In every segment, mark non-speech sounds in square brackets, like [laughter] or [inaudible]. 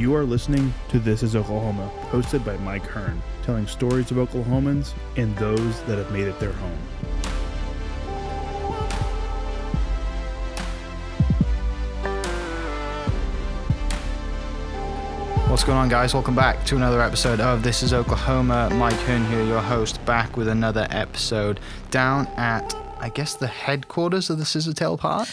You are listening to This is Oklahoma, hosted by Mike Hearn, telling stories of Oklahomans and those that have made it their home. What's going on, guys? Welcome back to another episode of This is Oklahoma. Mike Hearn here, your host, back with another episode down at, I guess, the headquarters of the Scissortail Park.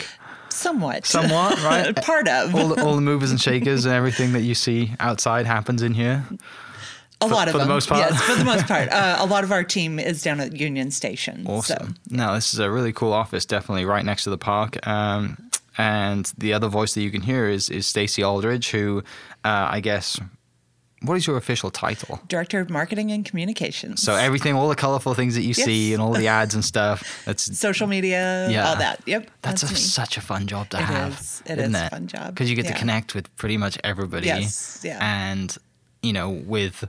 Somewhat. Somewhat, [laughs] right? Part of. all, the, all the movers and shakers and everything that you see outside happens in here. a lot of for the most part? Yes, for the most [laughs] part. Uh, a lot of our team is down at Union Station. Awesome. No, this is a really cool office, definitely right next to the park. Um, and the other voice that you can hear is is Stacey Aldridge, who uh, I guess. What is your official title? Director of Marketing and Communications. So everything, all the colorful things that you see, and all the ads and stuff. [laughs] That's social media, Yeah. all that. Yep. That's, a, such a fun job to It have. is. It isn't is a fun job. Because you get to connect with pretty much everybody. Yes, yeah. And, you know, with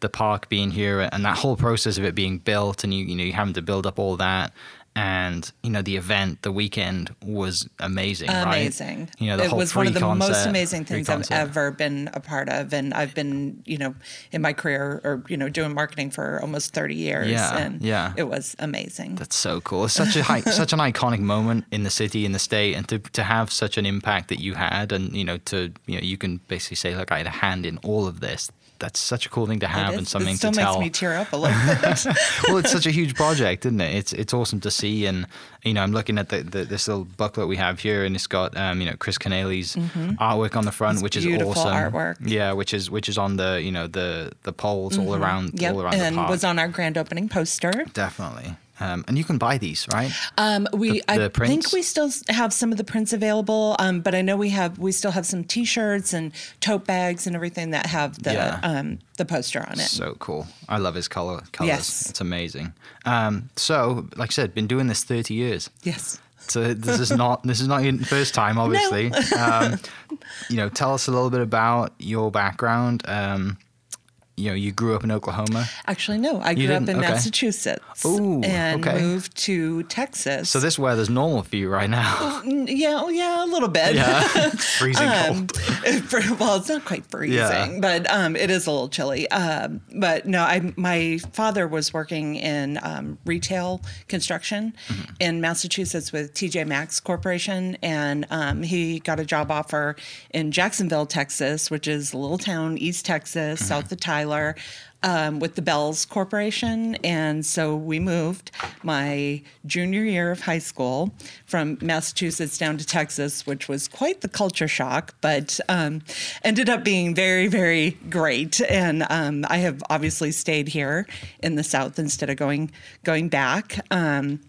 the park being here and that whole process of it being built and you, you know, you having to build up all that. And, you know, the event, the weekend was amazing, right? Amazing. You know, the it was one of the most amazing things I've ever been a part of. And I've been, you know, in my career or, you know, doing marketing for almost 30 years. Yeah, And yeah. it was amazing. That's so cool. It's such a high, [laughs] such an iconic moment in the city, in the state, and to to have such an impact that you had, and you know, to you know, you can basically say, look, I had a hand in all of this. That's such a cool thing to have and something it still to makes tell. me tear up a little bit. [laughs] well, it's such a huge project, isn't it? It's it's awesome to see, and you know, I'm looking at the, the this little booklet we have here, and it's got um, you know Chris Canelli's artwork on the front, It's which is Mm-hmm. beautiful awesome. artwork. Yeah, which is which is on the you know the the poles all around Mm-hmm. yep. all around and the park. was on our grand opening poster. Definitely. Um, and you can buy these, right? Um, we The- I the think we still have some of the prints available, um, but I know we have we still have some T-shirts and tote bags and everything that have the Yeah. um, the poster on it. So cool. I love his color colors. Yes. It's amazing. Um, so, like I said, been doing this 30 years. yes. So this is not this is not your first time, [laughs] obviously. um, you know, tell us a little bit about your background. You know, you grew up in Oklahoma. Actually, no. I You grew up in Okay. Massachusetts Ooh, and okay. moved to Texas. So this weather's normal for you right now. Mm, yeah, oh, yeah, a little bit. yeah, it's [laughs] freezing Um, cold. [laughs] well, it's not quite freezing, Yeah. but um, it is a little chilly. Um, but no, I my father was working in um, retail construction Mm-hmm. in Massachusetts with TJ Maxx Corporation, and um, he got a job offer in Jacksonville, Texas, which is a little town, East Texas, Mm-hmm. south of Tyler. Um, with the Bealls Corporation. And so we moved my junior year of high school from Massachusetts down to Texas, which was quite the culture shock, but um, ended up being very, very great. And um, I have obviously stayed here in the South instead of going going back. Um,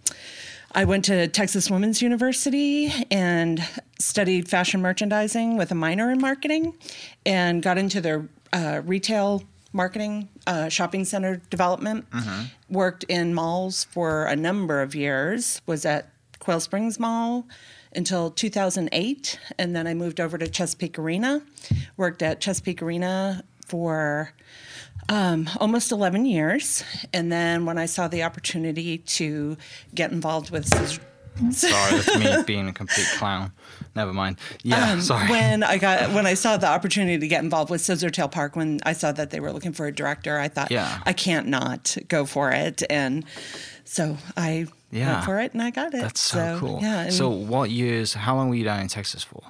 I went to Texas Women's University and studied fashion merchandising with a minor in marketing and got into their uh, retail marketing, uh, shopping center development. Worked in malls for a number of years, was at Quail Springs Mall until 2008. And then I moved over to Chesapeake Arena, worked at Chesapeake Arena for um, almost 11 years. And then when I saw the opportunity to get involved with Sorry, that's me being a complete clown. Never mind. Yeah, um, sorry. when I got [laughs] when I saw the opportunity to get involved with Scissortail Park, when I saw that they were looking for a director, I thought, Yeah. I can't not go for it, and so I Yeah. went for it and I got it. That's so, cool. Yeah. So, what years? How long were you down in Texas for?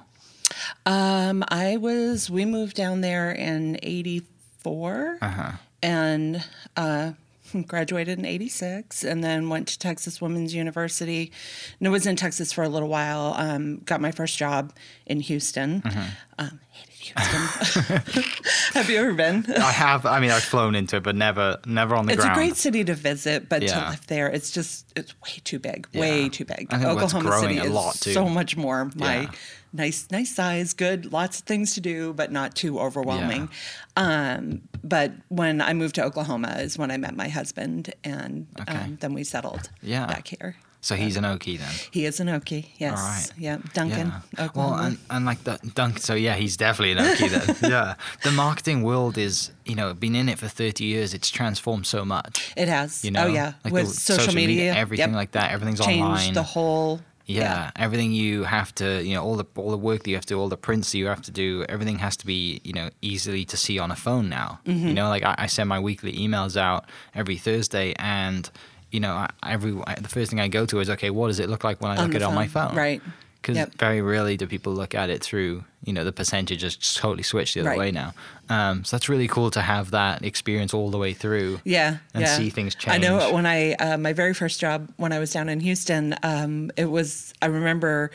um, I was we moved down there in '84, Uh-huh. and uh, [laughs] graduated in 86 and then went to Texas Women's University. And I was in Texas for a little while. Um, got my first job in Houston. Mm-hmm. Um, hated Houston. [laughs] Have you ever been? I have. I mean, I've flown into it, but never, never on the It's ground. It's a great city to visit, but Yeah. to live there, it's just it's way too big, Yeah. way too big. I think that's Oklahoma City a is so much more my Yeah. Nice, nice size, good, lots of things to do, but not too overwhelming. Um, but when I moved to Oklahoma is when I met my husband, and Okay. um, then we settled Yeah. back here. So he's an Okie then. He is an Okie, yes, All right. yeah, Duncan, Yeah. Oklahoma. Well, and, and like the Dunk. So yeah, he's definitely an Okie then. [laughs] yeah. The marketing world is, you know, been in it for thirty years. It's transformed so much. it has, You know, oh yeah, like with the social, media, everything yep. like that. Everything's changed online. the whole Yeah, everything you have to, you know, all the all the work that you have to, do, all the prints that you have to do, everything has to be, you know, easily to see on a phone now. Mm-hmm. You know, like I, I send my weekly emails out every Thursday, and you know, I, every the first thing I go to is, okay, what does it look like when I On look at it on my phone? right. Because Yep. very rarely do people look at it through, you know, the percentage just totally switched the other Right. way now. Um, so that's really cool to have that experience all the way through. Yeah, and yeah. see things change I know when I uh, my very first job when I was down in Houston, um, it was I remember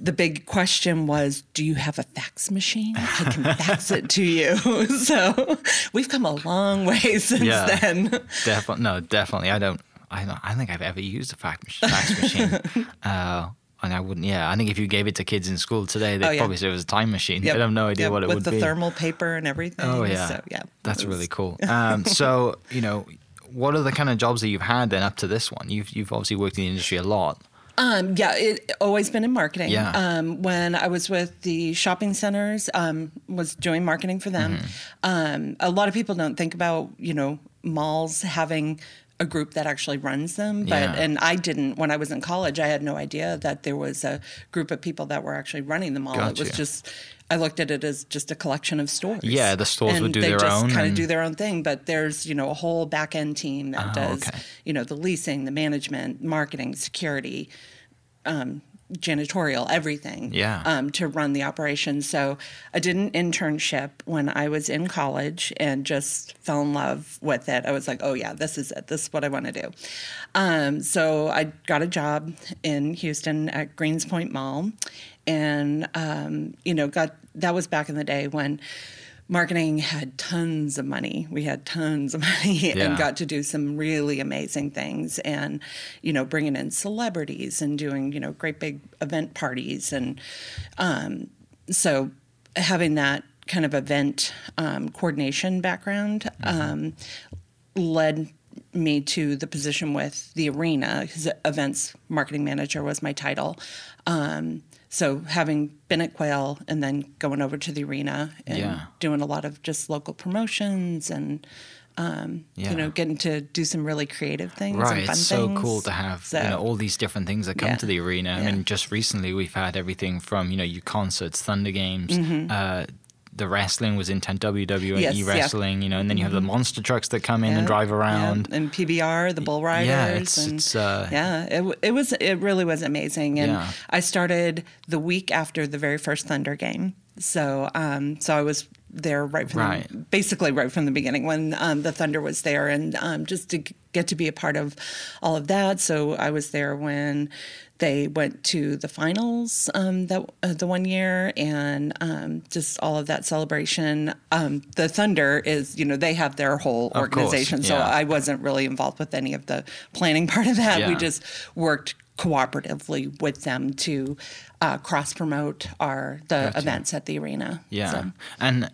the big question was, "Do you have a fax machine? I can [laughs] fax it to you." [laughs] so we've come a long way [laughs] since Yeah. then. Definitely, no, definitely. I don't. I don't. I don't think I've ever used a fax, fax machine. Uh, and I wouldn't. Yeah, I think if you gave it to kids in school today, they'd Oh, yeah. probably say it was a time machine. Yep. They have no idea Yep, what it with would the thermal paper and everything. Oh yeah. So yeah, that's was- really cool. [laughs] Um, so you know, what are the kind of jobs that you've had then up to this one? You've you've obviously worked in the industry a lot. Um, yeah, it always been in marketing. Yeah. Um, when I was with the shopping centers, um, was doing marketing for them. Mm-hmm. Um, a lot of people don't think about you know malls having a group that actually runs them, but Yeah. and I didn't when I was in college. I had no idea that there was a group of people that were actually running the mall. It was just. I looked at it as just a collection of stores. Yeah, the stores and would do they their just own kind of do their own thing. But there's you know a whole back end team that Oh, does okay. you know the leasing, the management, marketing, security, um, janitorial, everything. Yeah. Um, to run the operation. So I did an internship when I was in college and just fell in love with it. I was like, oh yeah, this is it. This is what I want to do. Um, so I got a job in Houston at Greenspoint Mall, and um, you know, got that was back in the day when. Marketing had tons of money. We had tons of [laughs] money Yeah. and got to do some really amazing things and you know bringing in celebrities and doing you know great big event parties and um, so having that kind of event um, coordination background um, led me to the position with the arena because events marketing manager was my title um, so having been at quail and then going over to the arena and Yeah. doing a lot of just local promotions and um, Yeah. you know getting to do some really creative things Right, and fun it's so things. cool to have So- you know all these different things that come Yeah. to the arena. I mean, just recently we've had everything from you know your concerts, Thunder Games, uh, the wrestling was in 10 WWE Mm-hmm. Yes, yeah. Mm-hmm. wrestling, you know, and then you have the monster trucks that come in and Yeah, drive yeah. around. and PBR, the bull riders. Yeah, it's and, it's uh, yeah, it, it was it really was amazing, and Yeah. I started the week after the very first Thunder game. So um, so I was there right from Right. The, basically right from the beginning when um, the Thunder was there, and um, just to get to be a part of all of that. So I was there when they went to the finals um, that uh, the one year, and um, just all of that celebration. Um, the Thunder is, you know, they have their whole Of organization, so. I wasn't really involved with any of the planning part of that. We just worked cooperatively with them to uh, cross promote our the Gotcha. events at the arena. Yeah. So- And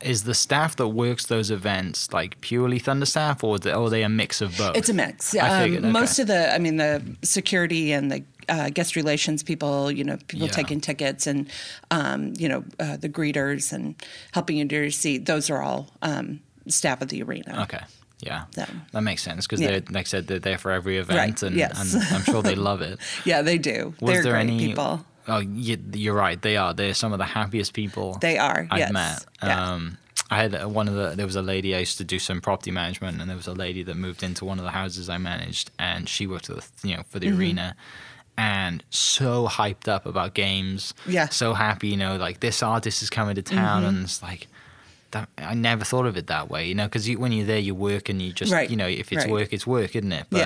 is the staff that works those events like purely Thunder staff or, or are they a mix of both? It's a mix. Um, okay. Most of the, I mean, the security and the uh, guest relations people, you know, people Yeah. taking tickets and, um, you know, uh, the greeters and helping you to your seat. Those are all um, staff of the arena. Okay. Yeah. So- That makes sense because Yeah. they're, like I said, they're there for every event Right, and, yes. and I'm sure they love it. [laughs] Yeah, they do. Was They're there any people. Oh, you, you're right. They are. They're some of the happiest people They are. I've yes. met. Yeah. Um, I had one of the. There was a lady I used to do some property management, and there was a lady that moved into one of the houses I managed, and she worked for the you know for the Mm-hmm. arena, and so hyped up about games. Yeah. Mm-hmm. So happy, you know, like this artist is coming to town, and it's like. That, I never thought of it that way, you know, because you, when you're there, you work and you just, Right, you know, if it's right. work, it's work, isn't it? But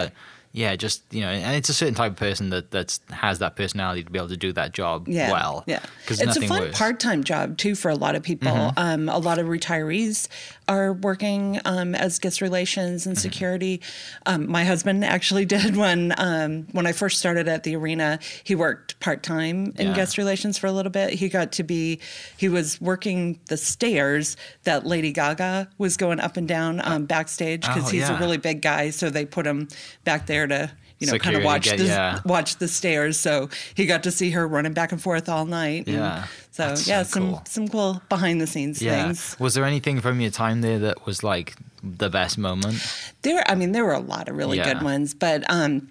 Yeah. yeah, just you know, and it's a certain type of person that that's has that personality to be able to do that job yeah, well. Yeah, because it's a fun worse. Mm-hmm. part-time job too for a lot of people. Um, a lot of retirees are working um, as guest relations and security. Um, my husband actually [laughs] did when um, when I first started at the arena. He worked part-time in Yeah. guest relations for a little bit. He got to be he was working the stairs that Lady Gaga was going up and down um, backstage because Oh, he's yeah. a really big guy. So they put him back there to. You know, kind of watch the yeah. watch the stairs. So he got to see her running back and forth all night. and Yeah, So yeah, so some cool. some cool behind the scenes Yeah. things. Was there anything from your time there that was like the best moment? There, I mean, there were a lot of really Yeah. good ones, but um,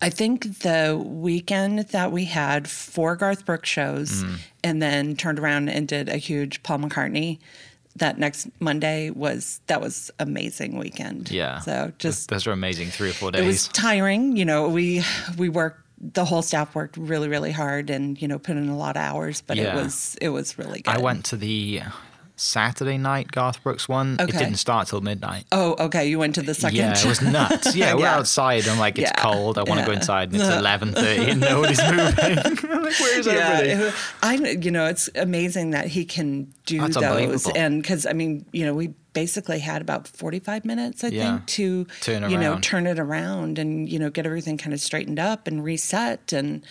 I think the weekend that we had four Garth Brooks shows Mm. and then turned around and did a huge Paul McCartney that next Monday was that was amazing weekend. Yeah. So just those are amazing three or four days. it was tiring. You know, we we worked the whole staff worked really really hard and you know put in a lot of hours, but it was it was really good. I went to the Saturday night Garth Brooks one. It didn't start till midnight. Oh, okay. You went to the second. Yeah, it was nuts. [laughs] Yeah, we're Yeah. outside. I'm like, it's Yeah. cold. I want to go inside, and it's [laughs] 11:30, and nobody's [laughs] moving. Like, where's yeah, everybody? it I you know it's amazing that he can do That's those and because I mean you know we basically had about 45 minutes I Yeah. think to Turn you know turn it around and you know get everything kind of straightened up and reset and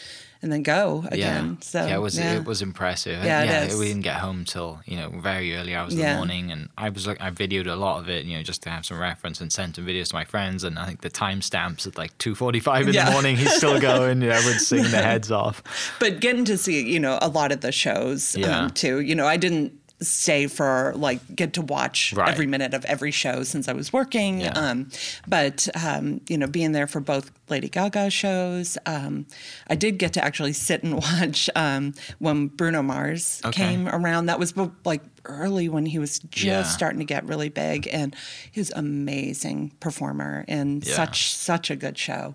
and then go again Yeah, so yeah, it was yeah. it was impressive. Yeah, it yeah, is. we didn't get home till you know very early hours of the morning, and I was like, I videoed a lot of it, you know, just to have some reference and sent some videos to my friends. And I think the timestamps at like two forty-five in Yeah. the morning, he's still [laughs] going. Yeah, everyone's singing their heads off. but getting to see you know a lot of the shows um, too you know I didn't stay for like get to watch Right. every minute of every show since I was working Yeah. um, but um, you know being there for both Lady Gaga shows um, I did get to actually sit and [laughs] watch um, when Bruno Mars Okay. came around that was like early when he was just Yeah. starting to get really big and he was amazing performer and Yeah. such such a good show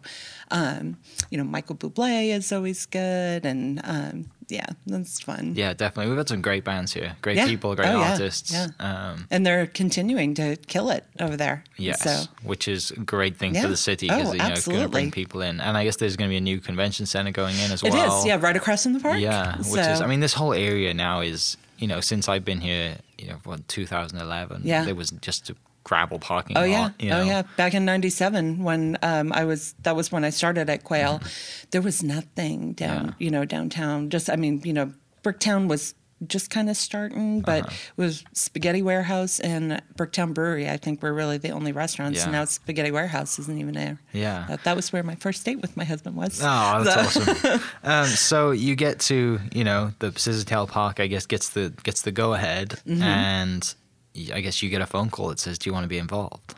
um, you know Michael Bublé is always good and um, yeah that's fun Yeah, definitely. We've had some great bands here, great Yeah. people, great Oh, yeah. artists. Yeah. Um, and they're continuing to kill it over there Yes, so which is a great thing Yeah. for the city Oh, because you know it's going to bring people in, and I guess there's going to be a new convention center going in as it well. It is, yeah right across from the park Yeah, which So- is I mean this whole area now is you know since I've been here you know what 2011 Yeah. there was just a gravel parking Oh lot. yeah, you oh yeah. Back in '97, when um, I was, that was when I started at Quail. There was nothing down, Mm-hmm. Yeah. you know, downtown. Just, I mean, you know, Bricktown was just kind of starting, but Uh-huh. it was Spaghetti Warehouse and Bricktown Brewery. I think were really the only restaurants. Yeah. Now Spaghetti Warehouse isn't even there. Yeah. that, that was where my first date with my husband was. Oh, that's So- awesome. [laughs] um, so you get to, you know, the Scissortail Park. I guess gets the gets the go ahead, Mm-hmm. and I guess you get a phone call that says, "Do you want to be involved?"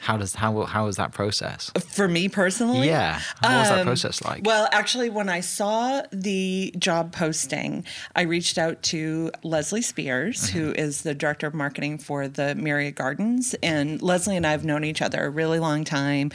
How does how how is that process? For me personally, Yeah, what was that Um, process like? Well, actually, when I saw the job posting, I reached out to Leslie Spears, Mm-hmm. who is the director of marketing for the Myriad Gardens. And Leslie and I have known each other a really long time.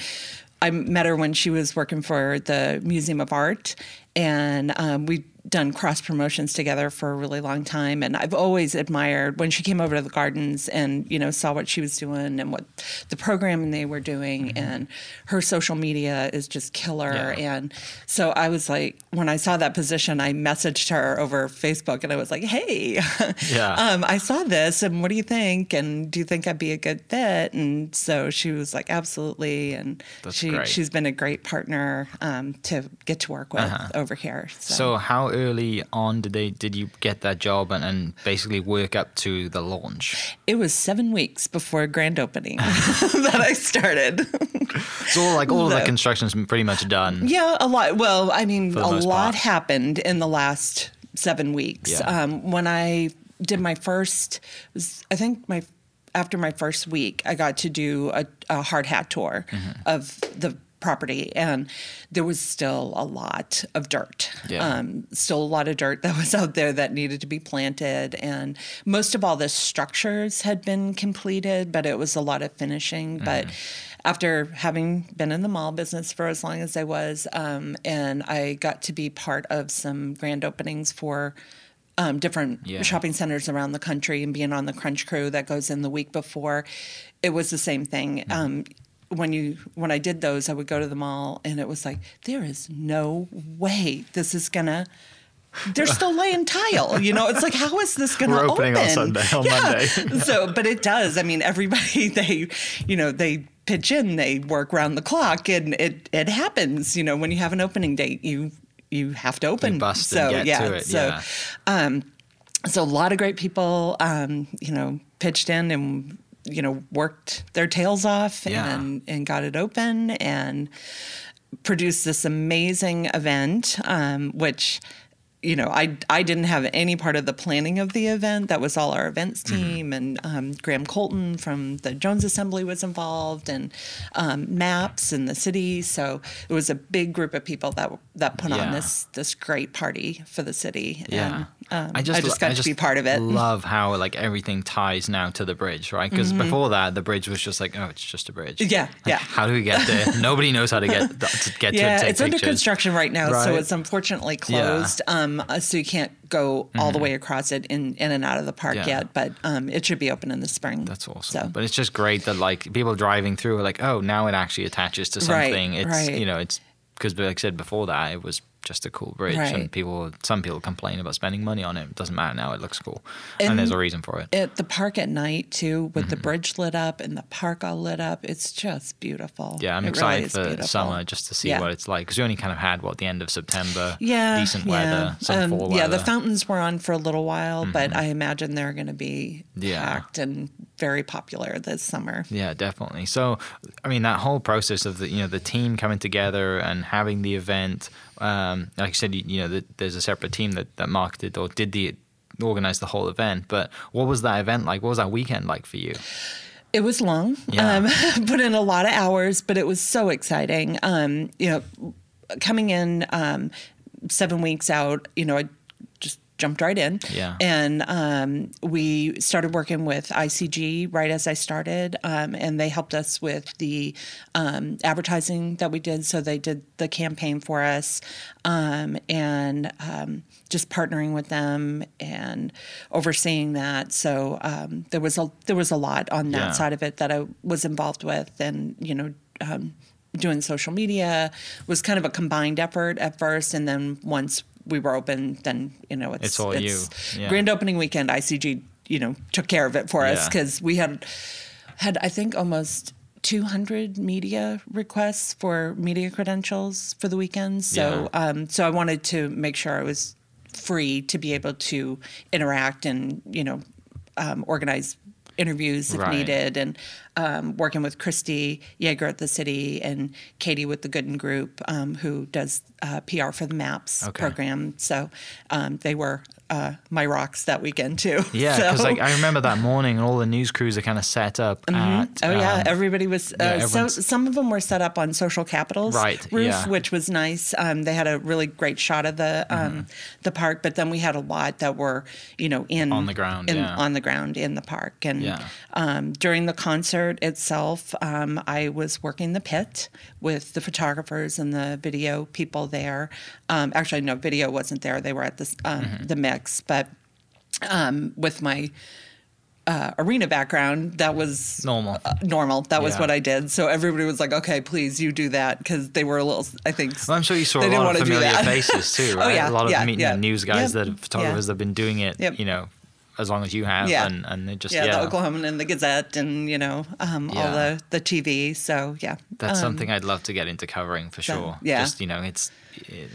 I met her when she was working for the Museum of Art, and um, we done cross promotions together for a really long time and I've always admired when she came over to the gardens and you know saw what she was doing and what the programming they were doing and her social media is just killer Mm-hmm. Yeah. and so I was like when I saw that position I messaged her over Facebook and I was like hey [laughs] Yeah. um, I saw this and what do you think and do you think I'd be a good fit and so she was like absolutely and That's she great. she's been a great partner um, to get to work with Uh-huh. over here So how early on did they did you get that job and, and basically work up to the launch? It was seven weeks before grand opening [laughs] that I started. So like all of the construction's pretty much done. yeah, a lot. Well, I mean, a lot part. happened in the last seven weeks. Yeah. Um, when I did my first, was I think my after my first week, I got to do a, a hard hat tour Mm-hmm. of the property and there was still a lot of dirt. Yeah. um, still a lot of dirt that was out there that needed to be planted and most of all the structures had been completed but it was a lot of finishing. But after having been in the mall business for as long as i was um, and i got to be part of some grand openings for um, different Yeah. shopping centers around the country and being on the crunch crew that goes in the week before it was the same thing. Um, when you when i did those i would go to the mall and it was like there is no way this is gonna they're still [laughs] laying tile you know it's like how is this gonna We're opening on open? Sunday, on [laughs] Monday. [laughs] so but it does i mean everybody they you know they pitch in they work around the clock and it it happens you know when you have an opening date you you have to open bust so and get yeah to it. so yeah. so a lot of great people um, you know pitched in and you know worked their tails off Yeah. and and got it open and produced this amazing event um, which you know, I I didn't have any part of the planning of the event. That was all our events Mm-hmm. team, and um, Graham Colton from the Jones Assembly was involved, and um, Maps and the city. So it was a big group of people that that put Yeah. on this this great party for the city. Yeah, and, um, I just, lo- got to be part of it. [laughs] Love how like everything ties now to the bridge, right? Because before that, the bridge was just like, oh, it's just a bridge. Mm-hmm. Yeah, Like, yeah. How do we get there? [laughs] Nobody knows how to get to get yeah, to take it's under construction right now, so it's unfortunately Yeah. Mm-hmm. closed. Um, uh, so you can't go all the way across it in, in and out of the park Yeah. yet, but um, it should be open in the spring. That's awesome. So. But it's just great that like people driving through are like, oh, now it actually attaches to Right, something. it's right. you know, it's because like I said before that, it was just a cool bridge, and people, some people complain about spending money on it. It doesn't matter now; it looks cool, and, And there's a reason for it. at the park at night too, with Mm-hmm. the bridge lit up and the park all lit up. It's just beautiful. Yeah, I'm It really excited is for beautiful. summer just to see Yeah. what it's like because we only kind of had what the end of September, Yeah, decent yeah. weather, some Um, fall Yeah, weather. Mm-hmm. the fountains were on for a little while, but I imagine they're going to be Yeah. packed and very popular this summer. Yeah, definitely. So, I mean, that whole process of the you know the team coming together and having the event, um, like I said, you, you know, the, there's a separate team that that marketed or did the organize the whole event. But what was that event like? What was that weekend like for you? It was long. Yeah. Um, [laughs] put in a lot of hours, but it was so exciting. Um, you know, coming in um, seven weeks out, you know, I jumped right in. Yeah. And um, we started working with ICG right as I started, um, and they helped us with the um, advertising that we did. So they did the campaign for us, um, and um, just partnering with them and overseeing that. So um, there was a there was a lot on that Yeah. side of it that I was involved with, and you know. Um, doing social media was kind of a combined effort at first and then once we were open then you know it's, It's all you. Yeah. grand opening weekend icg you know took care of it for us Yeah. because we had had i think almost 200 media requests for media credentials for the weekend so Yeah. um, so i wanted to make sure i was free to be able to interact and you know um, organize interviews if Right. needed and um, working with Christy Yeager at the city and Katie with the Gooden Group, um, who does uh, PR for the MAPS Okay. program. So um, they were uh, my rocks that weekend too. [laughs] Yeah, So- because like I remember that morning, all the news crews are kind of set up at. Oh yeah, um, everybody was. Uh, yeah, so some of them were set up on Social Capital's Right, roof, yeah. which was nice. Um, they had a really great shot of the um, Mm-hmm. the park, but then we had a lot that were you know in On the ground, in, yeah. on the ground in the park. And um, during the concert itself, um, I was working the pit with the photographers and the video people there. Um, actually, no, video wasn't there; they were at the um, Mm-hmm. the mix, but um, with my uh, arena background, that was Normal. uh, normal. That was what I did. So everybody was like, "Okay, please, you do that," because they were a little. I think. Well, I'm sure you saw a lot of familiar faces too, [laughs] Oh, right? yeah, a lot of yeah, meet- yeah. news guys Yep, that photographers yeah. have been doing it, Yep. you know, as long as you have, Yeah. and and they just yeah, yeah, the Oklahoman and the Gazette, and you know, um, all the the TV. So yeah, That's Um, something I'd love to get into covering for so, sure. yeah. Just, you know, it's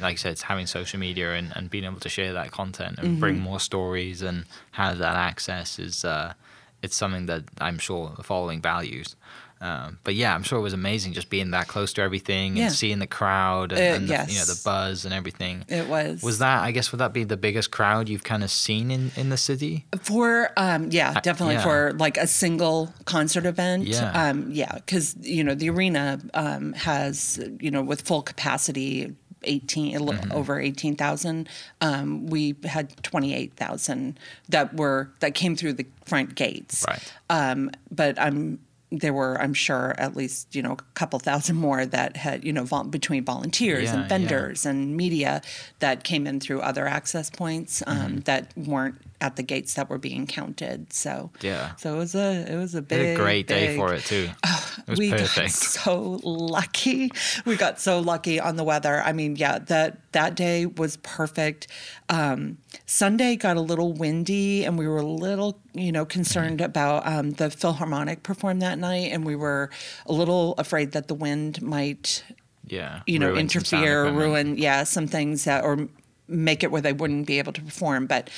like I said, it's having social media and, and being able to share that content and Mm-hmm. bring more stories and have that access is uh, it's something that I'm sure the following values. Um, but yeah, I'm sure it was amazing just being that close to everything Yeah. and seeing the crowd and, Uh, and the, you know the buzz and everything. It was. Was that I guess would that be the biggest crowd you've kind of seen in, in the city? For um, yeah, definitely yeah. for like a single concert event. Yeah. um, yeah, because you know the arena um, has you know with full capacity. 18 a Mm-hmm. over 18,000 um, we had 28,000 that were that came through the front gates Right. um, but I'm there were I'm sure at least you know a couple thousand more that had you know vol- between volunteers Yeah, and yeah. vendors and media that came in through other access points um, Mm-hmm. that weren't at the gates that were being counted. So Yeah. so it was a it was a big a great day big- for it too. [sighs] it was we got [laughs] so lucky. We got so lucky on the weather. I mean, yeah, that that day was perfect. Um, Sunday got a little windy, and we were a little, you know, concerned about um, the Philharmonic perform that night, and we were a little afraid that the wind might, Yeah. you know, interfere, ruin, yeah, some things that or make it where they wouldn't be able to perform. But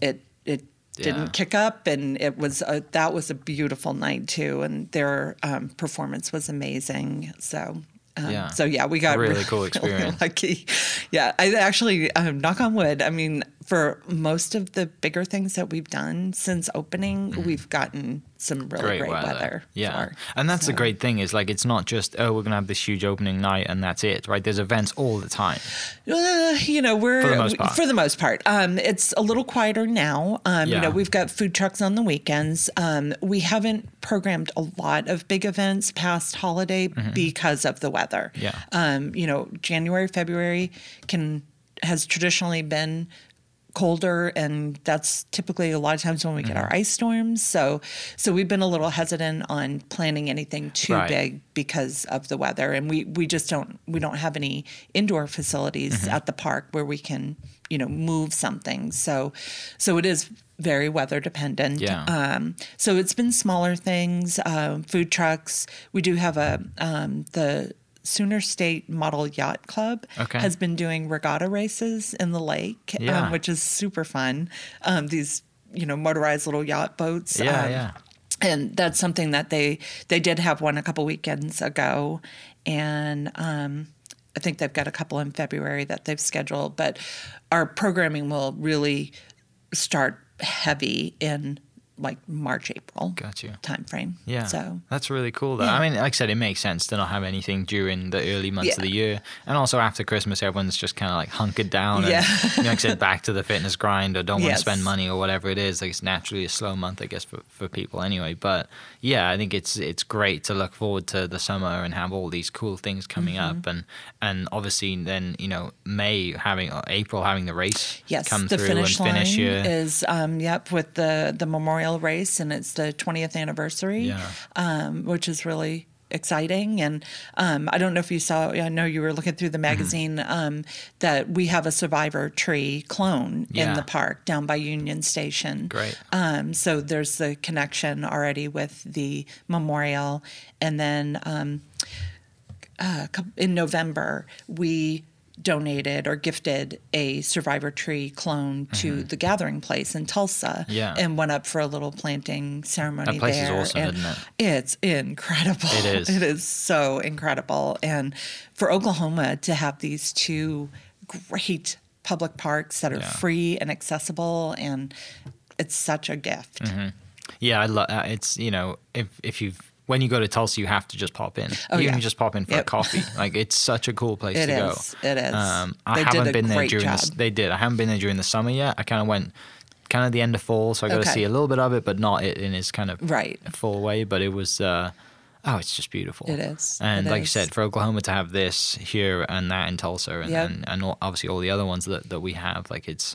it it Yeah. didn't kick up, and it was a, that was a beautiful night too, and their um, performance was amazing. So. Um, Yeah. So yeah, we got really really, cool [laughs] really experience. lucky. Yeah, I actually um, knock on wood. I mean, for most of the bigger things that we've done since opening, we've gotten some really great, weather. Yeah, for. and that's the great thing is like it's not just oh we're gonna have this huge opening night and that's it, right? There's events all the time. Uh, you know, we're For the most part. for the most part. Um, it's a little quieter now. Um, You know, we've got food trucks on the weekends. Um, we haven't programmed a lot of big events past holiday because of the weather. Mm-hmm. Yeah. Um, you know, January, February can has traditionally been colder and that's typically a lot of times when we get our Mm-hmm. ice storms so so we've been a little hesitant on planning anything too Right. big because of the weather and we we just don't we don't have any indoor facilities Mm-hmm. at the park where we can you know move something so so it is very weather dependent Yeah. um so it's been smaller things um food trucks we do have a um the Sooner State Model Yacht Club Okay. has been doing regatta races in the lake, Yeah. um, which is super fun. Um, these, you know, motorized little yacht boats. Yeah, um, yeah. and that's something that they they did have one a couple weekends ago and um, i think they've got a couple in february that they've scheduled but our programming will really start heavy in like march april Got you. time frame Yeah. so that's really cool though. Yeah. I mean, like I said, it makes sense to not have anything during the early months of the year. And also after Christmas, everyone's just kind of like hunkered down and, Yeah. you know, like I said, back to the fitness grind or don't want to spend money or whatever it is. Like it's naturally a slow month, I guess, for, for people anyway. But yeah, I think it's it's great to look forward to the summer and have all these cool things coming Mm-hmm. up. And and obviously then, you know, May having, or April having the race Yes, come the through finish and finish line is um, yep with the the memorial race, and it's the 20th anniversary, Yeah. um, which is really exciting. And um, I don't know if you saw. I know you were looking through Mm-hmm. the magazine um, that we have a survivor tree clone Yeah. in the park down by Union Station. Great. Um, so there's the connection already with the memorial, and then um, uh, in November we donated or gifted a survivor tree clone to the gathering place in Tulsa Mm-hmm. Yeah. and went up for a little planting ceremony That place is there awesome, and isn't it? it's incredible It is. [laughs] it is so incredible and for Oklahoma to have these two great public parks that are Yeah. free and accessible and it's such a gift Yeah, I love. Uh, it's you know, if if you when you go to Tulsa, you have to just pop in. Oh, you yeah. can just pop in for a coffee. Like it's such a cool place It to is. go. It is. Um, I They did haven't been there during job. this. They did. I haven't been there during the summer yet. I kind of went, kind of the end of fall, so I got to see a little bit of it, but not it in its kind of Right. full way. But it was. Uh, Oh, it's just beautiful. It is. And It like you said, for Oklahoma to have this here and that in Tulsa, and Yep. and, and all, obviously all the other ones that, that we have, like it's,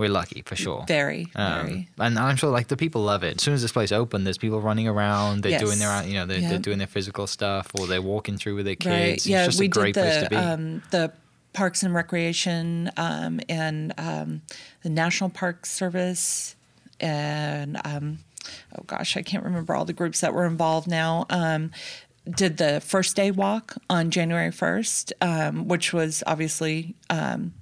we're lucky for sure. very Um, very and I'm sure like the people love it. As soon as this place opened, there's people running around. They're doing their you know they're, Yeah. they're doing their physical stuff or they're walking through with their kids. Right. It's yeah, just we a great did the place to be. Um, the Parks and Recreation um, and um, the National Park Service and um, oh gosh, I can't remember all the groups that were involved now. Um, did the first day walk on January first, um, which was obviously um,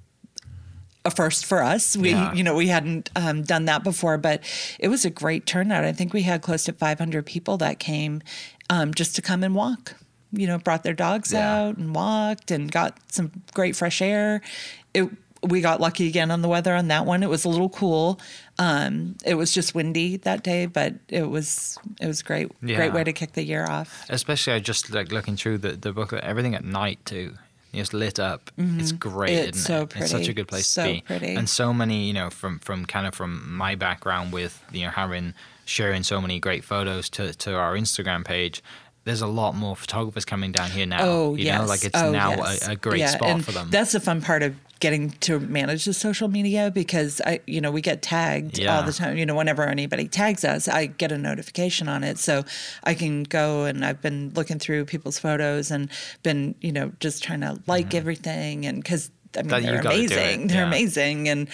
a first for us. We, Yeah. you know, we hadn't um, done that before, but it was a great turnout. I think we had close to 500 people that came um, just to come and walk. You know, brought their dogs Yeah. out and walked and got some great fresh air. It we got lucky again on the weather on that one. It was a little cool. Um, it was just windy that day, but it was it was great. Yeah. Great way to kick the year off. Especially I just like looking through the, the booklet, everything at night too. It's lit up. It's great, Mm-hmm. It's isn't so it? It's such a good place So to be. pretty. And so many, you know, from from kind of from my background with you know having sharing so many great photos to to our Instagram page. There's a lot more photographers coming down here now. Oh, you yes. know, like it's Oh, now yes. a, a great Yeah, spot and for them. That's the fun part of getting to manage the social media because I, you know, we get tagged Yeah. all the time. You know, whenever anybody tags us, I get a notification on it, so I can go and I've been looking through people's photos and been, you know, just trying to like everything and because I mean Mm-hmm. That they're gotta do it, amazing, they're yeah. amazing, and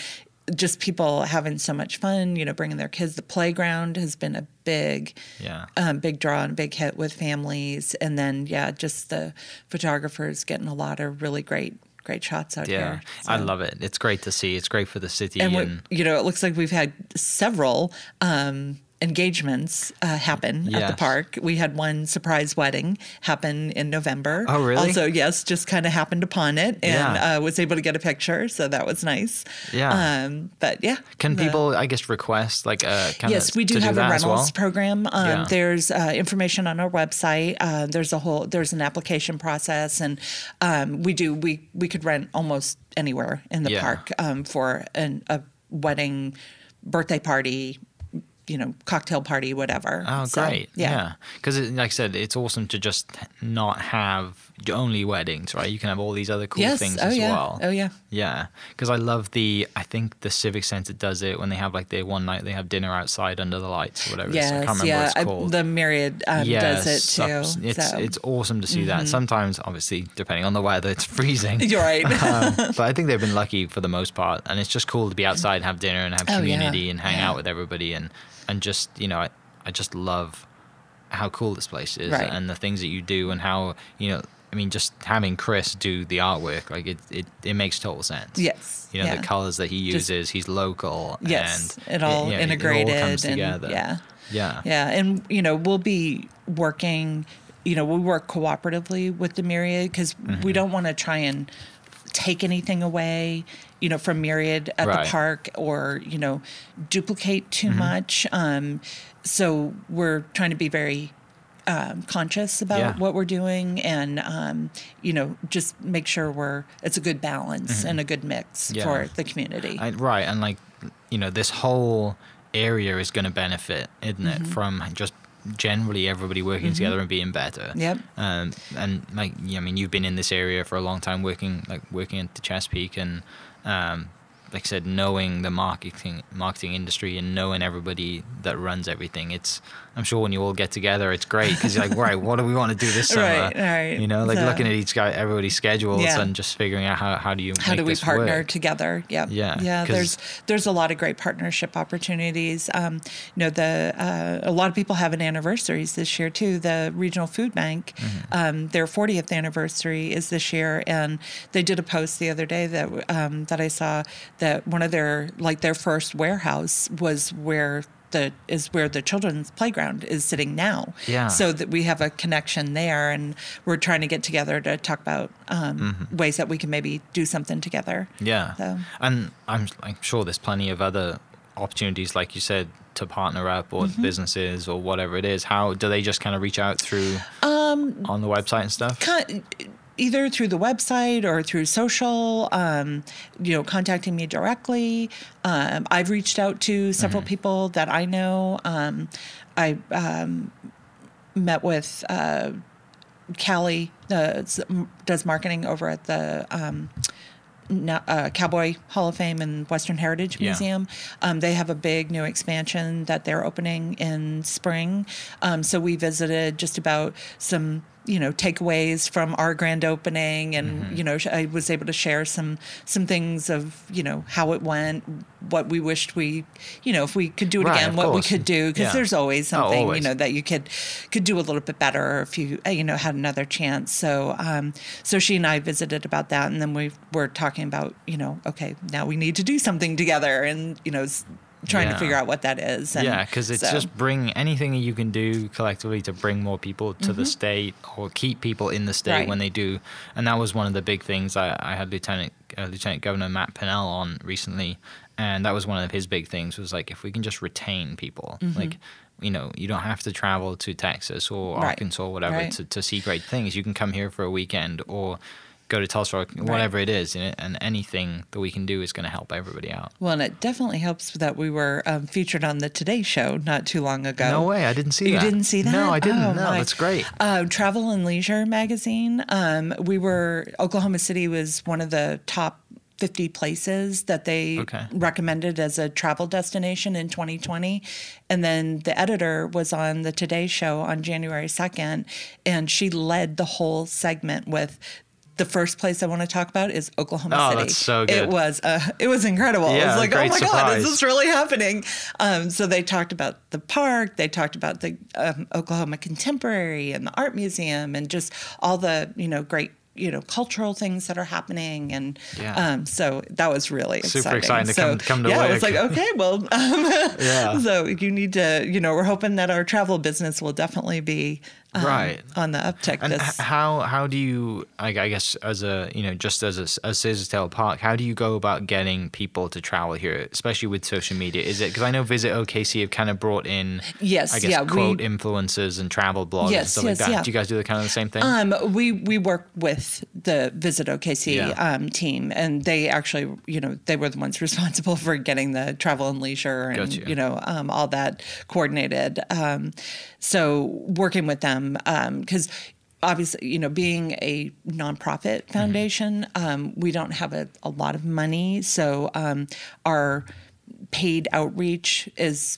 just people having so much fun. You know, bringing their kids. The playground has been a big yeah. um, big draw and big hit with families, and then yeah, just the photographers getting a lot of really great great shots out Yeah, here. I love it. It's great to see. It's great for the city. And And, you know, it looks like we've had several um, engagements uh, happen at the park. We had one surprise wedding happen in November. Oh, really? Also, yes, just kind of happened upon it and Yeah. uh, was able to get a picture, so that was nice. Yeah. Um, but yeah. Can the- people, I guess, request like uh, kind Yes, we do have a that rentals well? program. Um, Yeah. There's uh, information on our website. Uh, there's a whole there's an application process, and um, we do we we could rent almost anywhere in the Yeah. park um, for an, a wedding, birthday party, you know, cocktail party, whatever. Oh, So, great. Yeah. Because, like I said, it's awesome to just not have only weddings, right? You can have all these other cool Yes. things Oh as yeah. well. Oh yeah. Yeah. Because I love the, I think the Civic Center does it when they have like their one night, they have dinner outside under the lights or whatever. it's- I can't Yes. Yeah. I- the Myriad um, does it too. It's, it's, so. Mm-hmm. it's awesome to see that. Sometimes, obviously, depending on the weather, it's freezing. [laughs] You're right. um, [laughs] but I think they've been lucky for the most part, and it's just cool to be outside, and have dinner, and have Oh, yeah. community, and hang Yeah. out with everybody, and and just you know, I, I just love how cool this place is, Right. and the things that you do, and how you know, I mean, just having Chris do the artwork, like it it, it makes total sense. yes. You know yeah. the colors that he Just- uses. he's local. Yes. and it all yeah, integrated It all comes and together. yeah. Yeah. Yeah, and you know we'll be working. You know we work cooperatively with the Myriad because Mm-hmm. we don't want to try and take anything away. You know from Myriad at Right. the park or you know duplicate too Mm-hmm. much. Um, so we're trying to be very um, conscious about Yeah. what we're doing and um, you know just make sure we're it's a good balance and a good mix Mm-hmm. Yeah. for the community. I, right, and like you know, this whole area is going to benefit, isn't Mm-hmm. it, from just generally everybody working together and being better. Yep. Um, and like, yeah, I mean, you've been in this area for a long time, working like working at the Chesapeake, and um, like I said, knowing the marketing marketing industry and knowing everybody that runs everything. It's I'm sure when you all get together, it's great because you're like, [laughs] right, what do we want to do this summer? Right, right. You know, like So- looking at each guy, everybody's schedules, Yeah. and just figuring out how how do you how do we partner work? together yeah Yeah, yeah there's there's a lot of great partnership opportunities um, you know the uh, a lot of people have an anniversaries this year too the regional food bank Mm-hmm. um, their 40th anniversary is this year and they did a post the other day that um, that i saw that one of their like their first warehouse was where the is where the children's playground is sitting now Yeah. so that we have a connection there and we're trying to get together to talk about um, ways that we can maybe do something together Yeah, So- and I'm I'm sure there's plenty of other opportunities, like you said, to partner up or Mm-hmm. businesses or whatever it is. How do they just kind of reach out through um, on the website and stuff? Con- either through the website or through social um, you know contacting me directly um, i've reached out to several people that i know um, i um, met with uh, callie uh, does marketing over at the um, uh, Cowboy Hall of Fame and Western Heritage Yeah. Museum. Um, they have a big new expansion that they're opening in spring. Um, so we visited just about some, you know, takeaways from our grand opening, and Mm-hmm. you know, I was able to share some some things of you know how it went, what we wished we, you know, if we could do it Right, again, what course. we could do, because Yeah. there's always Oh, something always. you know that you could could do a little bit better if you uh, you know had another chance. So um, so she and I visited about that, and then we were talking about you know okay now we need to do something together, and you know trying Yeah. to figure out what that is. And yeah, because it's so- just bring anything that you can do collectively to bring more people to the state or keep people in the state Mm-hmm. Right. when they do. And that was one of the big things I, I had Lieutenant uh, Lieutenant Governor Matt Pinnell on recently, and that was one of his big things was like if we can just retain people, like. You know, you don't have to travel to Texas or Mm-hmm. Right. Arkansas or whatever Right. to, to see great things. You can come here for a weekend or go to Tulsa, or whatever it is, and, and anything that we can do is going to help everybody out. Well, and it definitely helps that we were um, featured on the Today Show not too long ago. No way, I didn't see You that. You didn't see that? No, I didn't. Oh, no, my. that's great. Uh, Travel and Leisure magazine. Um, we were Oklahoma City was one of the top 50 places that they Okay. recommended as a travel destination in 2020. And then the editor was on the Today Show on January 2nd, and she led the whole segment with. The first place I want to talk about is Oklahoma Oh, City. that's so good. It was uh, it was incredible. I Yeah, was like, oh my god, is this really happening? Um, so they talked about the park, they talked about the um, Oklahoma Contemporary and the Art Museum, and just all the you know great you know cultural things that are happening and Yeah. um, so that was really Super exciting. exciting to so, come- come to yeah, work. it's like okay, well, um, [laughs] Yeah. so you need to you know we're hoping that our travel business will definitely be um, Right. on the uptick. And this how how do you I I guess as a you know just as a as Scissortail Park how do you go about getting people to travel here especially with social media is it because I know Visit OKC have kind of brought in Yes, I guess yeah, we- quote influencers and travel bloggers and stuff yes, like that yeah. do you guys do the kind of the same thing Um, we we work with the Visit OKC Yeah. um, team, and they actually, you know, they were the ones [laughs] responsible for getting the travel and leisure and Gotcha. you know um, all that coordinated. Um, so working with them because. Obviously, you know, being a nonprofit Mm-hmm. foundation, um, we don't have a, a lot of money. So um, our paid outreach is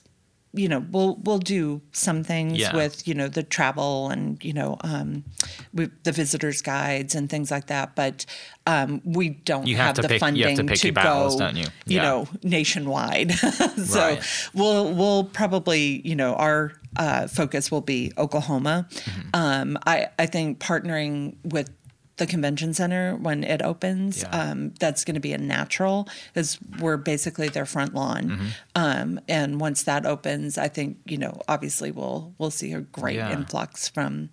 you know we'll we'll do some things Yeah. with you know the travel and you know um with the visitors guides and things like that but um we don't You have have, to the pick- you have funding to pick your battles, go don't you? you Yeah. know nationwide [laughs] so Right. we'll we'll probably you know our uh, focus will be Oklahoma Mm-hmm. um I I think partnering with the convention center when it opens Yeah. um, that's going to be a natural is we're basically their front lawn Mm-hmm. um, and once that opens i think you know obviously we'll we'll see a great Yeah. influx from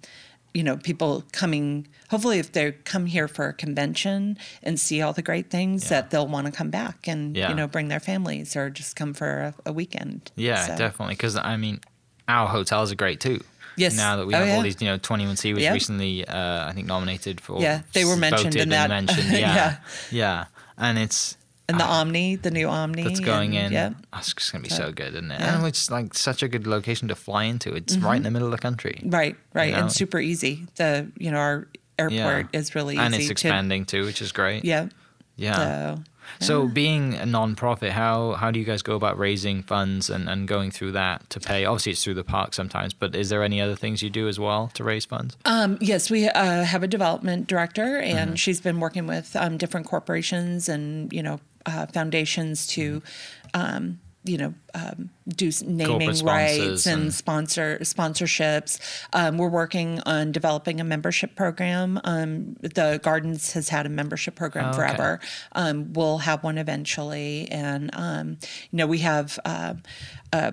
you know people coming hopefully if they come here for a convention and see all the great things Yeah. that they'll want to come back and Yeah. you know bring their families or just come for a, a weekend Yeah, So, definitely. Because I mean, our hotels are great too. Yes. Now that we Oh, have yeah. all these, you know, 21C was Yeah. recently, uh, I think, nominated for. Yeah, they were mentioned in that. Mentioned. [laughs] Yeah, Yeah. yeah, and it's and the uh, omni the new omni that's going and, in. yeah That's just gonna be So, so good, isn't it? yeah. Mm-hmm. And it's like such a good location to fly into. It's right in the middle of the country. right right know? and super easy the you know our airport is really and it's expanding too, which is great. yeah yeah. so So being a non-profit, how how do you guys go about raising funds and, and going through that to pay? Obviously, it's through the park sometimes, but is there any other things you do as well to raise funds? Um, yes, we uh, have a development director, and Mm-hmm. she's been working with um, different corporations and you know uh, foundations to, um, you know, um, do naming rights and, and- sponsor sponsorships. Um, we're working on developing a membership program. Um, the Gardens has had a membership program Oh, forever. Um, we'll have one eventually, and um, you know, we have. Uh, a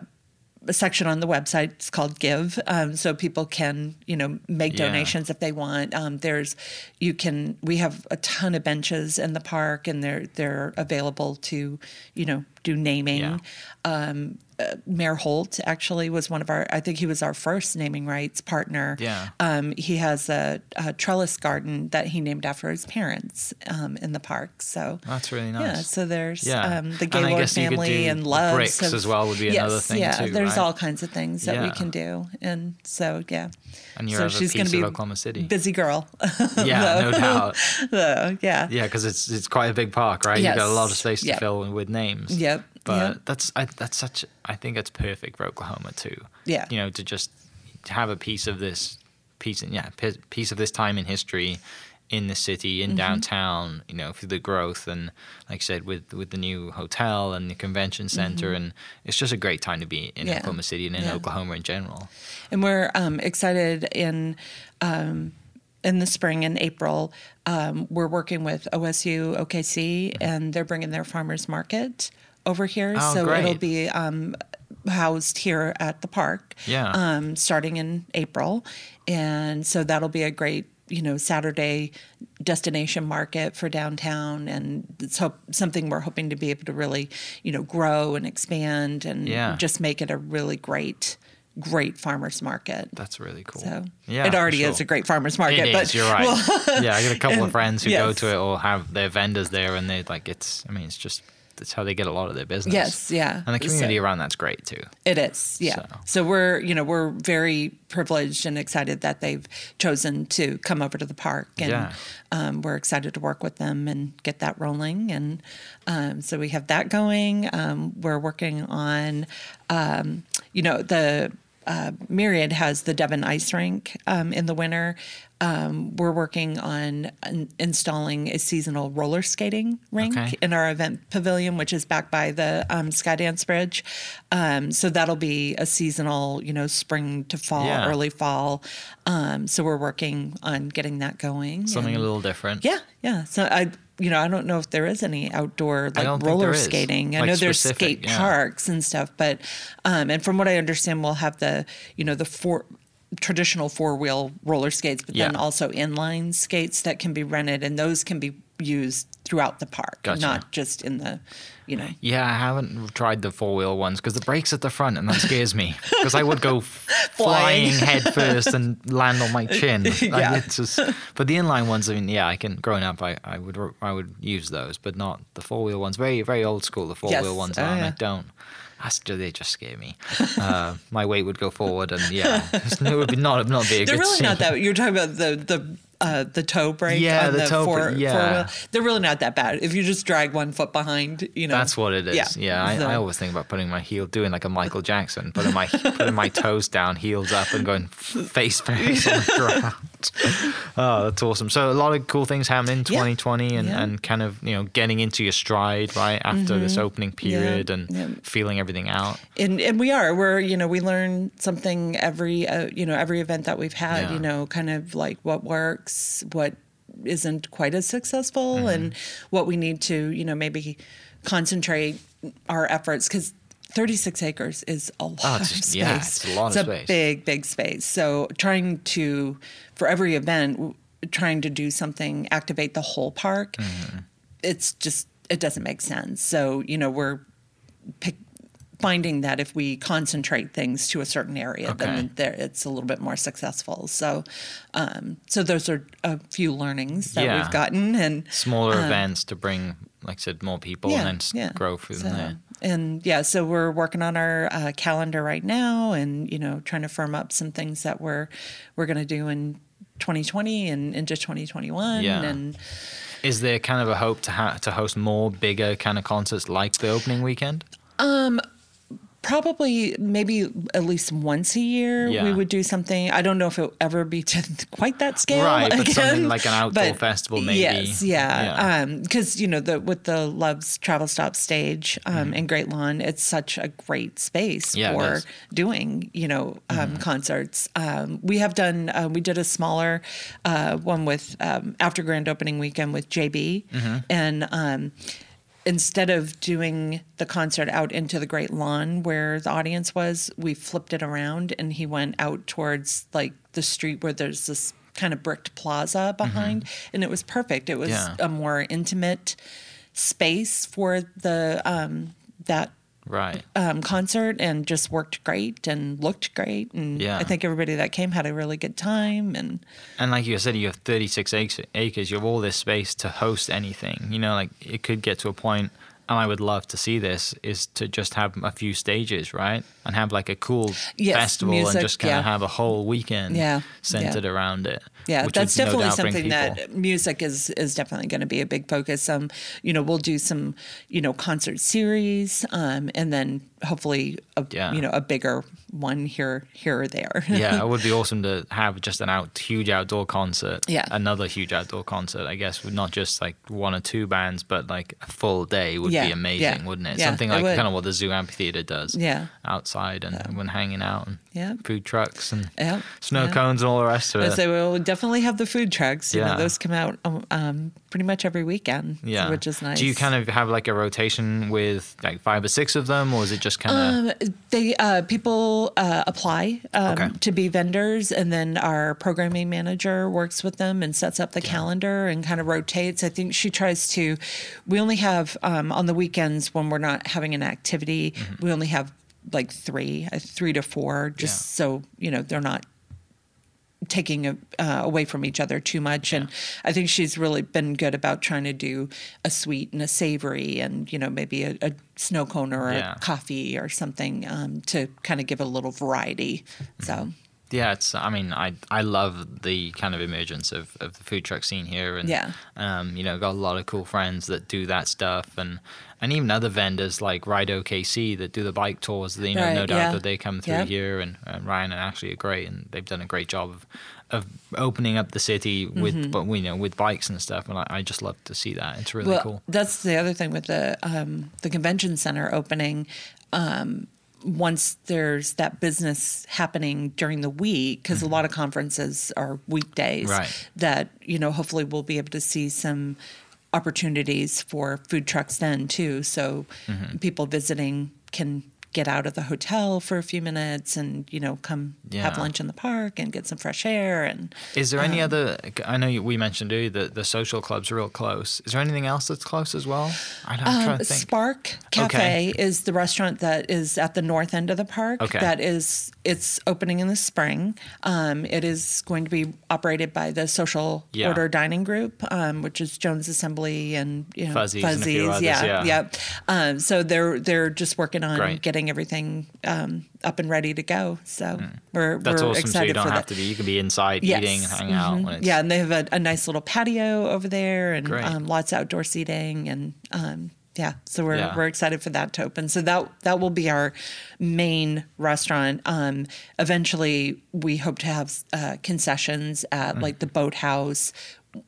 section on the website. It's called Give, um, so people can you know make Yeah. donations if they want. Um, there's you can we have a ton of benches in the park, and they're they're available to you know do naming. Yeah. Um, uh, Mayor Holt actually was one of our. I think he was our first naming rights partner. Yeah. Um, he has a, a trellis garden that he named after his parents um, in the park. So That's really nice. yeah, so there's Yeah. um, the Gaylord could family and love. bricks have- as well would be yes, another thing too. yeah, too, there's right? all kinds of things that we can do, and so yeah. And you're so she's going to be Oklahoma City. busy girl. [laughs] Yeah, no doubt. [laughs] so, yeah. Yeah, because it's it's quite a big park, right? You've got a lot of space to Yep. fill with names. Yep. But Yep. that's I, that's such. I think it's perfect for Oklahoma too. Yeah. You know, to just have a piece of this piece, yeah, piece of this time in history in the city, Mm-hmm. in downtown. You know, through the growth and, like I said, with with the new hotel and the convention center, and it's just a great time to be in Mm-hmm. Yeah. Oklahoma City and in Yeah. Oklahoma in general. and we're um, excited in um, in the spring in April. Um, we're working with OSU OKC, and they're bringing their farmers market over here. Oh, so it'll be um, housed here at the park. Yeah. Um, starting in April, and so that'll be a great. You know, Saturday destination market for downtown, and it's hope, something we're hoping to be able to really, you know, grow and expand, and Yeah. just make it a really great, great farmers market. That's really cool. So yeah, it already for is a great farmers market. It but is, You're right. yeah, I got a couple of [laughs] friends who go to it or have their vendors there, and they like it's. I mean, it's just that's how they get a lot of their business. Yes, yeah. And the community So- around that's great too. It is, yeah. So. So. we're, you know, we're very privileged and excited that they've chosen to come over to the park, and Yeah. um, we're excited to work with them and get that rolling. And um, so we have that going. Um, we're working on, um, you know, the uh, Myriad has the Devon Ice Rink um, in the winter. Um, we're working on in- installing a seasonal roller skating rink Okay. in our event pavilion, which is back by the um, Skydance Bridge. Um, so that'll be a seasonal, you know, spring to fall, Yeah. early fall. Um, so we're working on getting that going. Something a little different. yeah, yeah. So I, you know, I don't know if there is any outdoor like roller skating. I Like know there's skate yeah. parks and stuff, but um, and from what I understand, we'll have the, you know, the four traditional four wheel roller skates, but then also inline skates that can be rented, and those can be used throughout the park, Gotcha. not just in the, you know. Yeah, I haven't tried the four wheel ones because the brakes at the front and that scares me because I would go [laughs] flying Flying. head first and land on my chin. [laughs] Like, Yeah. it's just, but the inline ones, I mean, yeah, I can. Growing up, I, I would I would use those, but not the four wheel ones. Very very old school. The four wheel Yes. ones Oh, and I don't. That's, they just scare me. [laughs] Uh, my weight would go forward, and yeah, it would be not not be a They're really not that. You're talking about the the. Uh, the toe brake Yeah, on the the, toe four, brake, yeah. four wheel. They're really not that bad. If you just drag one foot behind, you know. That's what it is. Yeah, Yeah. I, So- I always think about putting my heel, doing like a Michael Jackson, putting my putting my [laughs] toes down, heels up, and going [laughs] face first on the [laughs] ground. Oh, [laughs] that's awesome. So a lot of cool things happening in Yeah. 2020, and, Yeah. and kind of you know getting into your stride right after this opening period and Mm-hmm. Yeah. feeling everything out. and and we are we're you know we learn something every uh, you know every event that we've had Yeah. you know kind of like what works what isn't quite as successful Mm-hmm. and what we need to you know maybe concentrate our efforts because 36 acres is a lot Oh, of space yeah, it's a lot of It's space. big big space so trying to for every event trying to do something activate the whole park Mm-hmm. it's just it doesn't make sense so you know we're pick, finding that if we concentrate things to a certain area, Okay. then there, it's a little bit more successful. So, um, so those are a few learnings that Yeah. we've gotten, and Smaller events to bring, like I said, more people and then s- grow through so, there. And yeah, so we're working on our uh, calendar right now, and you know, trying to firm up some things that we're we're going to do in 2020 and into 2021, Yeah. and Is there kind of a hope to ha- to host more bigger kind of concerts like the opening weekend? Probably maybe at least once a year Yeah. we would do something. I don't know if it'll ever be to quite that scale. Right, but something like an outdoor but festival maybe. Yes, yeah. Yeah. Because you know the with the Love's Travel Stop stage um, in Great Lawn, it's such a great space. Yeah, for doing you know um, Mm-hmm. concerts. Um, we have done uh, we did a smaller uh, one with um, after grand opening weekend with JB Mm-hmm. and. Instead of doing the concert out into the great lawn where the audience was, we flipped it around and he went out towards like the street where there's this kind of bricked plaza behind and it was perfect. It was Mm-hmm. Yeah. a more intimate space for the um that Right. um, concert and just worked great and looked great and Yeah. I think everybody that came had a really good time and And like you said, you have 36 acres. You have all this space to host anything. You know, like it could get to a point, and I would love to see this, is to just have a few stages, right? And have like a cool Yes, festival and just kind of yeah. have a whole weekend Yeah, centered yeah. around it. Yeah, which that's would no definitely something that music is is definitely going to be a big focus. Um, you know, we'll do some, you know, concert series, um, and then hopefully a Yeah. you know a bigger one here here or there. yeah, it [laughs] would be awesome to have just an out huge outdoor concert. Yeah. Another huge outdoor concert, I guess, with not just like one or two bands, but like a full day would Yeah, be amazing, yeah, wouldn't it? Something like would. kind of what the Zoo Amphitheater does. Yeah. Outside and when hanging out and Yeah. food trucks and Yeah, snow cones and all the rest of it. say we'll definitely have the food trucks. You Yeah. know, those come out um, um, pretty much every weekend. yeah. which is nice. Do you kind of have like a rotation with like five or six of them, or is it just kind of Um, they uh, people uh, apply um, Okay. to be vendors, and then our programming manager works with them and sets up the calendar and kind of rotates. I think she tries to. We only have um, on the weekends when we're not having an activity. Mm-hmm. We only have like three, uh, three to four, just Yeah. so you know they're not taking a, uh, away from each other too much. And i think she's really been good about trying to do a sweet and a savory and you know maybe a, a snow cone or Yeah. a coffee or something um, to kind of give a little variety. So yeah, it's. I mean, I I love the kind of emergence of, of the food truck scene here, and Yeah. um, you know, got a lot of cool friends that do that stuff, and and even other vendors like Ride OKC that do the bike tours. You know, Right, no doubt yeah. that they come through Yep. here, and, and Ryan and Ashley are great, and they've done a great job of of opening up the city with, but you know, with bikes and stuff, and I, I just love to see that. It's really well, cool. that's the other thing with the um, the convention center opening. Um, once there's that business happening during the week, because a lot of conferences are weekdays, Mm-hmm. Right. that you know hopefully we'll be able to see some opportunities for food trucks then too. So Mm-hmm. people visiting can get out of the hotel for a few minutes and you know come have lunch in the park and get some fresh air and Is there any Um, other? I know you- we mentioned earlier that the social club's real close. Is there anything else that's close as well? I Um, trying to think. Spark Cafe is the restaurant that is at the north end of the park. Okay. That is, it's opening in the spring. Um, it is going to be operated by the Social Yeah. Order Dining Group, um, which is Jones Assembly and you know, Fuzzies and a few others, yeah, yeah. yep. Um, so they're they're just working on Great. getting everything um, up and ready to go. So we're Hmm. That's we're awesome. excited So you don't have that. to be. You can be inside eating and hanging out. mhm. When it's, Yeah, and they have a, a nice little patio over there and um, lots of outdoor seating and um, yeah, so we're Yeah. we're excited for that to open. So that that will be our main restaurant. Um, eventually, we hope to have uh, concessions at Mm. like the boathouse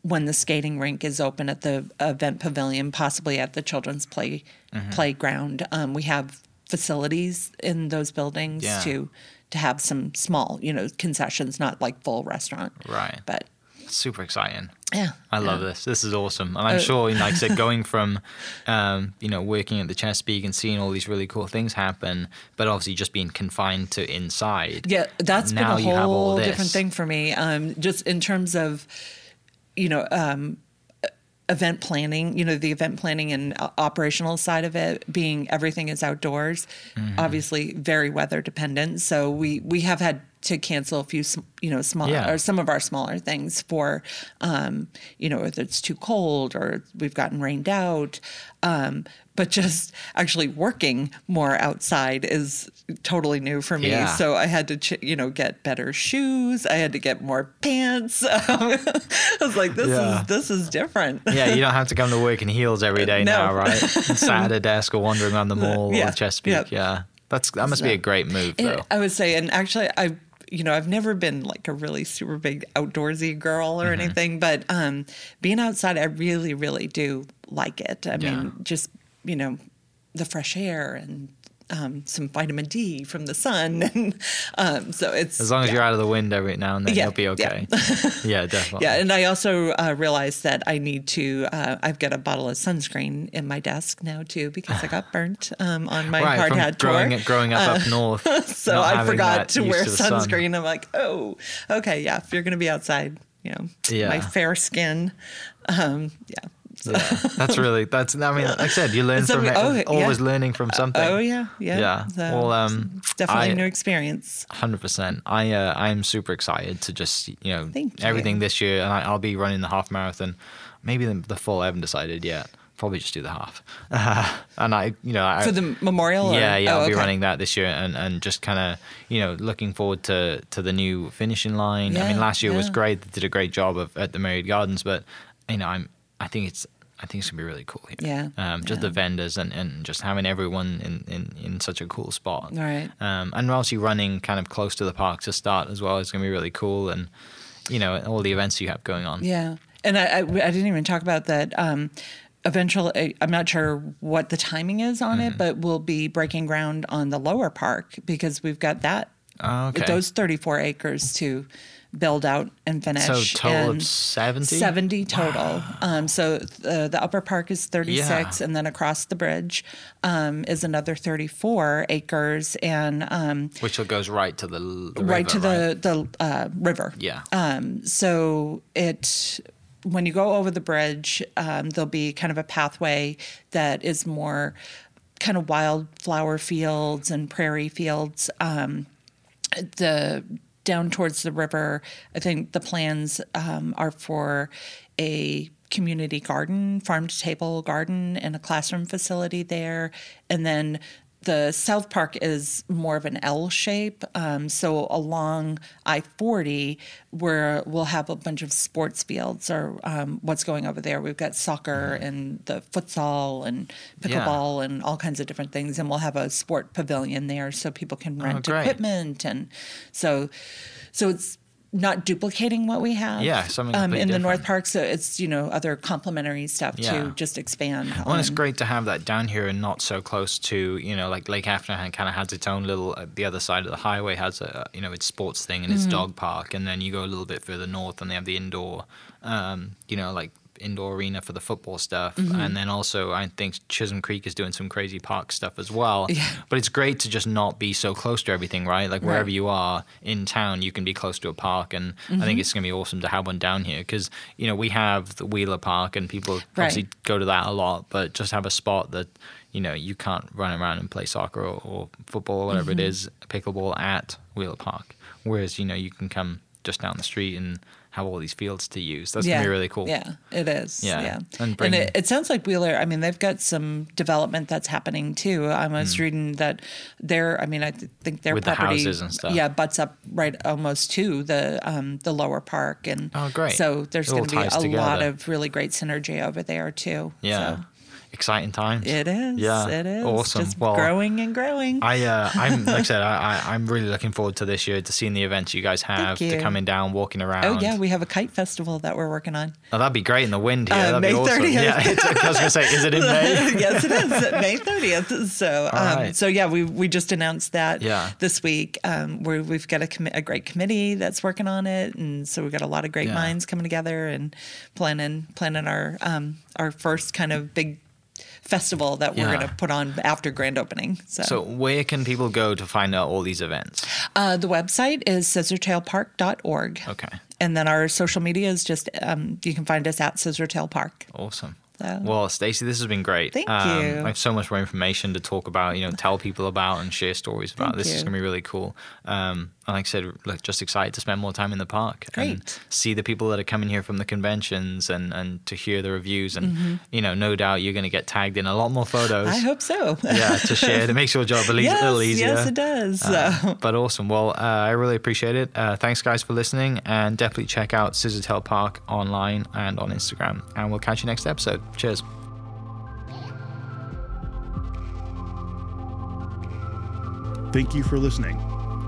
when the skating rink is open at the event pavilion, possibly at the children's play Mm-hmm. playground. Um, we have facilities in those buildings Yeah. to to have some small, you know, concessions, not like full restaurant. Right. But super exciting. yeah, I love yeah. this. This is awesome, and I'm Uh, sure, you know, like I said, [laughs] going from, um, you know, working at the Chesapeake and seeing all these really cool things happen, but obviously just being confined to inside. Yeah, that's been a whole different thing for me. Um, just in terms of, you know, um, event planning, you know, the event planning and operational side of it being everything is outdoors, Mm-hmm. obviously very weather dependent. So we, we have had to cancel a few, you know, small Yeah. or some of our smaller things for, um, you know, if it's too cold or we've gotten rained out. Um, but just actually working more outside is totally new for me. Yeah. So I had to, ch- you know, get better shoes. I had to get more pants. [laughs] I was like, this Yeah. is this is different. Yeah, you don't have to come to work in heels every day [laughs] No. now, right? Sat at a desk or wandering around the [laughs] mall Yeah, or Chesapeake. yep. Yeah, that's that must be a great move, though. I would say, and actually, I, you know, I've never been like a really super big outdoorsy girl Mm-hmm. or anything, but um, being outside, I really, really do like it. I Yeah. mean, just you know, the fresh air and um, some vitamin D from the sun, [laughs] and um, so it's As long as yeah. you're out of the wind every now and then, Yeah, you'll be okay. [laughs] Yeah, definitely. Yeah, and I also uh, realized that I need to. Uh, I've got a bottle of sunscreen in my desk now too because I got burnt um, on my right, hard hat growing, tour. growing up up north. [laughs] so I forgot to wear sun. sunscreen. I'm like, oh, okay, yeah. If you're gonna be outside, you know, Yeah. my fair skin, um, yeah. [laughs] Yeah, that's really that's. I mean, like I said, you learn from it. oh, yeah. always learning from something. Oh yeah, yeah. Yeah. So, Well, um, it's definitely I- a new experience. Hundred percent. I uh, I'm super excited to just you know you. everything this year, and I, I'll be running the half marathon, maybe the, the full. I haven't decided yet. Probably just do the half, [laughs] and I you know I, For the memorial. or- yeah yeah oh, I'll be okay. running that this year, and and just kind of you know looking forward to to the new finishing line. I mean, last year was great. They did a great job of at the Myriad Gardens, but you know I'm I think it's. I think it's gonna be really cool here. Yeah, Um, just yeah. the vendors and, and just having everyone in, in, in such a cool spot. Right. Um, and obviously running kind of close to the park to start as well is going to be really cool. And, you know, all the events you have going on. Yeah, and I, I, I didn't even talk about that. Um, eventually, I'm not sure what the timing is on Mm-hmm. it, but we'll be breaking ground on the lower park because we've got that Oh, okay. those 34 acres to build out and finish. So total and 70? 70 total. Um, so the, the upper park is 36, Yeah. and then across the bridge um, is another 34 acres, and um, Which goes right to the, the right to river, the right? the uh, river. Yeah. Um, so it when you go over the bridge, um, there'll be kind of a pathway that is more kind of wildflower fields and prairie fields. Um, the down towards the river, I think the plans um, are for a community garden, farm to table garden, and a classroom facility there, and then the South Park is more of an L shape. Um, so along I 40, where we'll have a bunch of sports fields or um, what's going over there. We've got soccer and the futsal and Yeah. pickleball and all kinds of different things. And we'll have a sport pavilion there so people can rent great. equipment. And so, so it's not duplicating what we have Yeah, something um, in completely the North. Park. So it's, you know, other complementary stuff Yeah. to just expand. Well, it's great to have that down here and not so close to, you know, like Lake Afton kind of has its own little, uh, the other side of the highway has a, you know, its sports thing and its dog park. And then you go a little bit further north and they have the indoor, um, you know, like indoor arena for the football stuff. Mm-hmm. And then also, I think Chisholm Creek is doing some crazy park stuff as well. Yeah. But it's great to just not be so close to everything, right? Like wherever Right. you are in town, you can be close to a park. And I think mm-hmm. it's going to be awesome to have one down here because, you know, we have the Wheeler Park and people Right. obviously go to that a lot, but just have a spot that you know you can't run around and play soccer or, or football or whatever it mm-hmm. is, pickleball at Wheeler Park. Whereas you know you can come just down the street and have all these fields to use. That's gonna be really cool. Yeah, it is. Yeah, Yeah. and And, it, it sounds like Wheeler, I mean, they've got some development that's happening too. I was reading that their, I mean, I th- think their With the property, houses and stuff. yeah, butts up right almost to the um, the lower park. And Oh, great. so there's going to be a ties lot of really great synergy over there too. Yeah. So Exciting times. it is. Yeah. It is. Awesome. Just Well, growing and growing. I, uh, I'm like I [laughs] said, I, I, I'm really looking forward to this year to seeing the events you guys have, to you. coming down, walking around. oh, yeah. We have a kite festival that we're working on. Oh, that'd be great in the wind here. Uh, that'd May be awesome. 30th. Yeah, [laughs] I was gonna say, is it in May? [laughs] yes, it is May 30th. So, um, right. so yeah, we we just announced that Yeah. this week. Um, where we've got a, commi- a great committee that's working on it, and so we've got a lot of great Yeah. minds coming together and planning planning our um, our first kind of big festival that we're Yeah. going to put on after grand opening. So, So where can people go to find out all these events? uh, the website is scissortailpark.org. Okay. And then our social media is just um, you can find us at Scissortail Park. Awesome. So- Well, Stacey, this has been great. Thank um, you. I have so much more information to talk about, you know, tell people about and share stories about. Thank this is going to be really cool. Um, like I said, look, just excited to spend more time in the park and see the people that are coming here from the conventions and, and to hear the reviews. And, you know, no doubt you're going to get tagged in a lot more photos. Mm-hmm. I hope so. yeah, to share. [laughs] It makes your job a, le- yes, a little easier. yes, it does. Uh, but awesome. Well, uh, I really appreciate it. Uh, thanks, guys, for listening. And definitely check out Scissortail Park online and on Instagram. And we'll catch you next episode. Cheers. Thank you for listening.